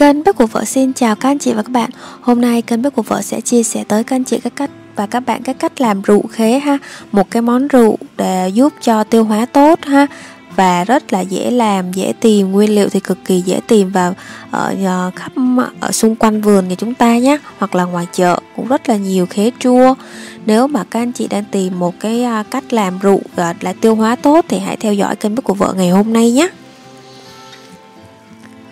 Kênh Bếp của Vợ xin chào các anh chị và các bạn. Hôm nay kênh Bếp của Vợ sẽ chia sẻ tới các anh chị các cách và các bạn các cách làm rượu khế ha. Một cái món rượu để giúp cho tiêu hóa tốt ha. Và rất là dễ làm, dễ tìm, nguyên liệu thì cực kỳ dễ tìm vào ờ, ở khắp ở xung quanh vườn nhà chúng ta nhé hoặc là ngoài chợ, cũng rất là nhiều khế chua. Nếu mà các anh chị đang tìm một cái à, cách làm rượu là tiêu hóa tốt thì hãy theo dõi kênh bếp của vợ ngày hôm nay nhé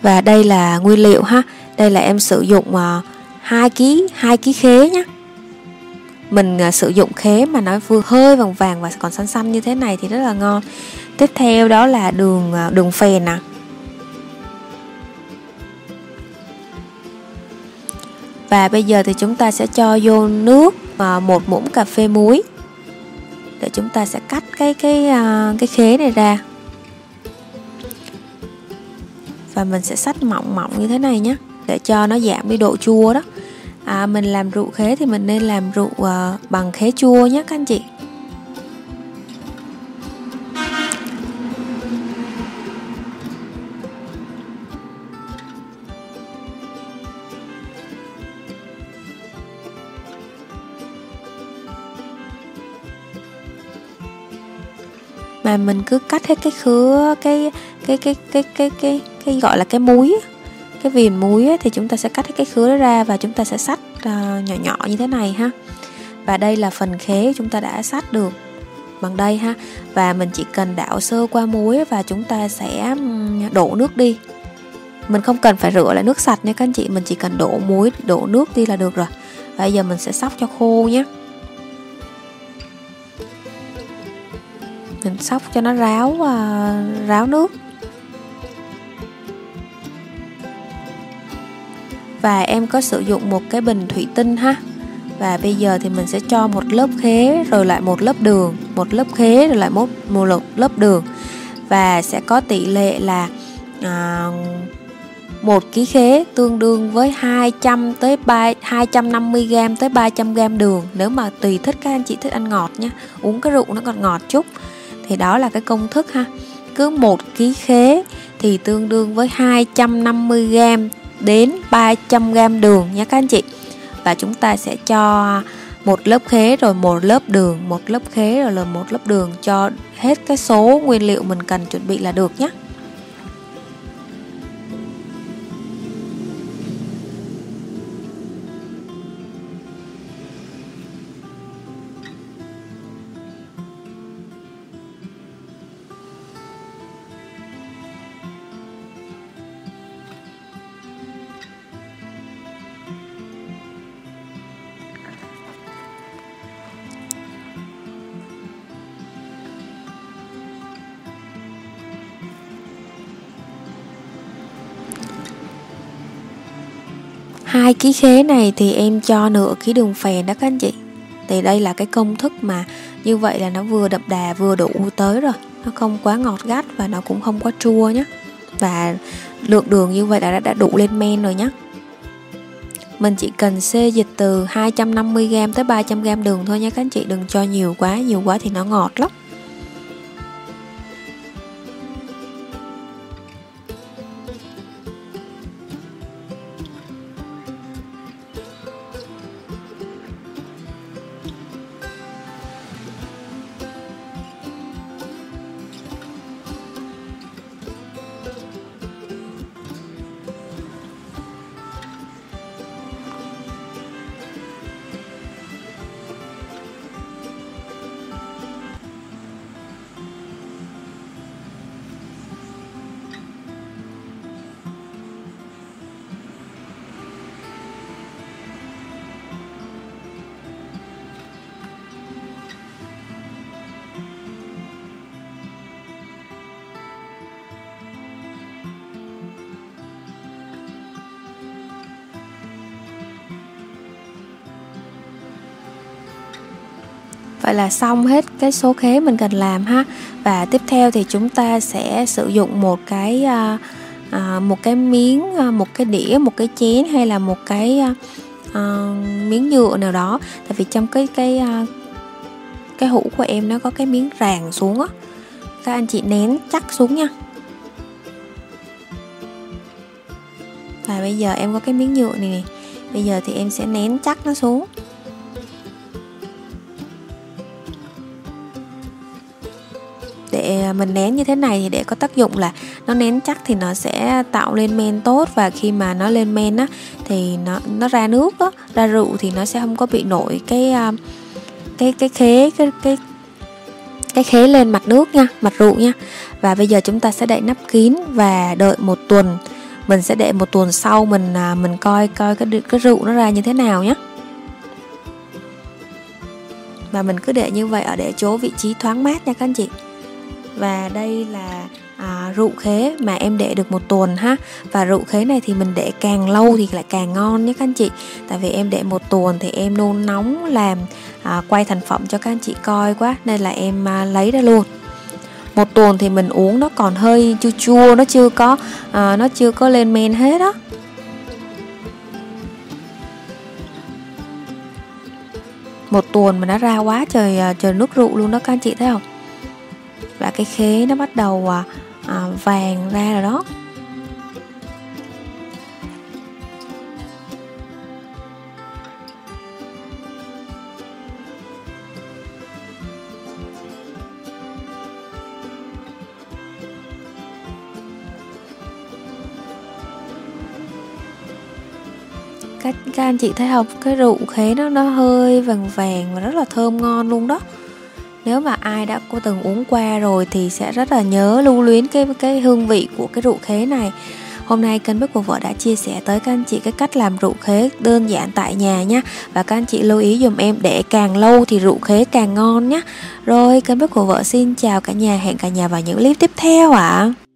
và đây là nguyên liệu ha. Đây là em sử dụng à, hai 2 hai 2 khế nhé mình à, sử dụng khế mà nó vừa hơi vàng vàng và còn xanh xanh như thế này thì rất là ngon. Tiếp theo đó là đường à, đường phèn nè và bây giờ thì chúng ta sẽ cho vô nước một muỗng cà phê muối. Để chúng ta sẽ cắt cái cái cái khế này ra. Và mình sẽ xách mỏng mỏng như thế này nhé để cho nó giảm đi độ chua đó. À, mình làm rượu khế thì mình nên làm rượu uh, bằng khế chua nhé các anh chị. Mà mình cứ cắt hết cái khứa cái cái cái cái cái cái cái gọi là cái muối cái viền muối thì chúng ta sẽ cắt cái khứa đó ra và chúng ta sẽ sắt uh, ờ, nhỏ nhỏ như thế này ha. Và đây là phần khế chúng ta đã sắt được bằng đây ha. Và mình chỉ cần đảo sơ qua muối và chúng ta sẽ đổ nước đi. Mình không cần phải rửa lại nước sạch nha các anh chị mình chỉ cần đổ muối đổ nước đi là được rồi. Và bây giờ mình sẽ sóc cho khô nhé. Mình sóc cho nó ráo uh, ráo nước. Và em có sử dụng một cái bình thủy tinh ha. Và bây giờ thì mình sẽ cho một lớp khế rồi lại một lớp đường. Một lớp khế rồi lại một một lớp đường. Và sẽ có tỷ lệ là à, một ký khế tương đương với 200 tới 3, 250 g tới 300 g đường. Nếu mà tùy thích các anh chị thích ăn ngọt nha. Uống cái rượu nó còn ngọt chút. Thì đó là cái công thức ha. Cứ một ký khế thì tương đương với 250 g đến 300 g đường nha các anh chị. Và chúng ta sẽ cho một lớp khế rồi một lớp đường, một lớp khế rồi là một lớp đường cho hết cái số nguyên liệu mình cần chuẩn bị là được nhé hai ký khế này thì em cho nửa ký đường phèn đó các anh chị. Thì đây là cái công thức mà như vậy là nó vừa đậm đà vừa đủ tới rồi. Nó không quá ngọt gắt và nó cũng không quá chua nhé và lượng đường như vậy là đã, đủ lên men rồi nhé mình chỉ cần xê dịch từ 250g tới 300g đường thôi nha các anh chị. Đừng cho nhiều quá nhiều quá thì nó ngọt lắm. Vậy là xong hết cái số khế mình cần làm ha. Và tiếp theo thì chúng ta sẽ sử dụng một cái à, à, một cái miếng à, một cái đĩa một cái chén hay là một cái à, à, miếng nhựa nào đó. Tại vì trong cái cái à, cái hũ của em nó có cái miếng ràng xuống á. Các anh chị nén chắc xuống nha. Và bây giờ em có cái miếng nhựa này, này bây giờ thì em sẽ nén chắc nó xuống. Để à, mình nén như thế này thì để có tác dụng là nó nén chắc thì nó sẽ tạo lên men tốt và khi mà nó lên men á, thì nó nó ra nước á, ra rượu thì nó sẽ không có bị nổi cái à, cái cái khế, cái cái cái khế lên mặt nước nha, mặt rượu nha. Và bây giờ chúng ta sẽ đậy nắp kín và đợi một tuần. Mình sẽ để một tuần sau mình à, mình coi coi cái cái rượu nó ra như thế nào nhé và mình cứ để như vậy ở để chỗ vị trí thoáng mát nha các anh chị và đây là à, rượu khế mà em để được một tuần ha. Và rượu khế này thì mình để càng lâu thì lại càng ngon nhé các anh chị. Tại vì em để một tuần thì em nôn nóng làm à, quay thành phẩm cho các anh chị coi quá nên là em à, lấy ra luôn. Một tuần thì mình uống nó còn hơi chua chua nó chưa có à, nó chưa có lên men hết đó một tuần mà nó ra quá trời à, trời nước rượu luôn đó các anh chị thấy không? Và cái khế nó bắt đầu à, à, vàng ra rồi đó. Các, các anh chị thấy không? Cái rượu khế nó nó hơi vàng vàng và rất là thơm ngon luôn đó nếu mà ai đã có từng uống qua rồi thì sẽ rất là nhớ lưu luyến cái cái hương vị của cái rượu khế này. Hôm nay kênh Bếp của Vợ đã chia sẻ tới các anh chị cái cách làm rượu khế đơn giản tại nhà nha Và các anh chị lưu ý dùm em để càng lâu thì rượu khế càng ngon nhé Rồi kênh Bếp của Vợ xin chào cả nhà, hẹn cả nhà vào những clip tiếp theo ạ. à.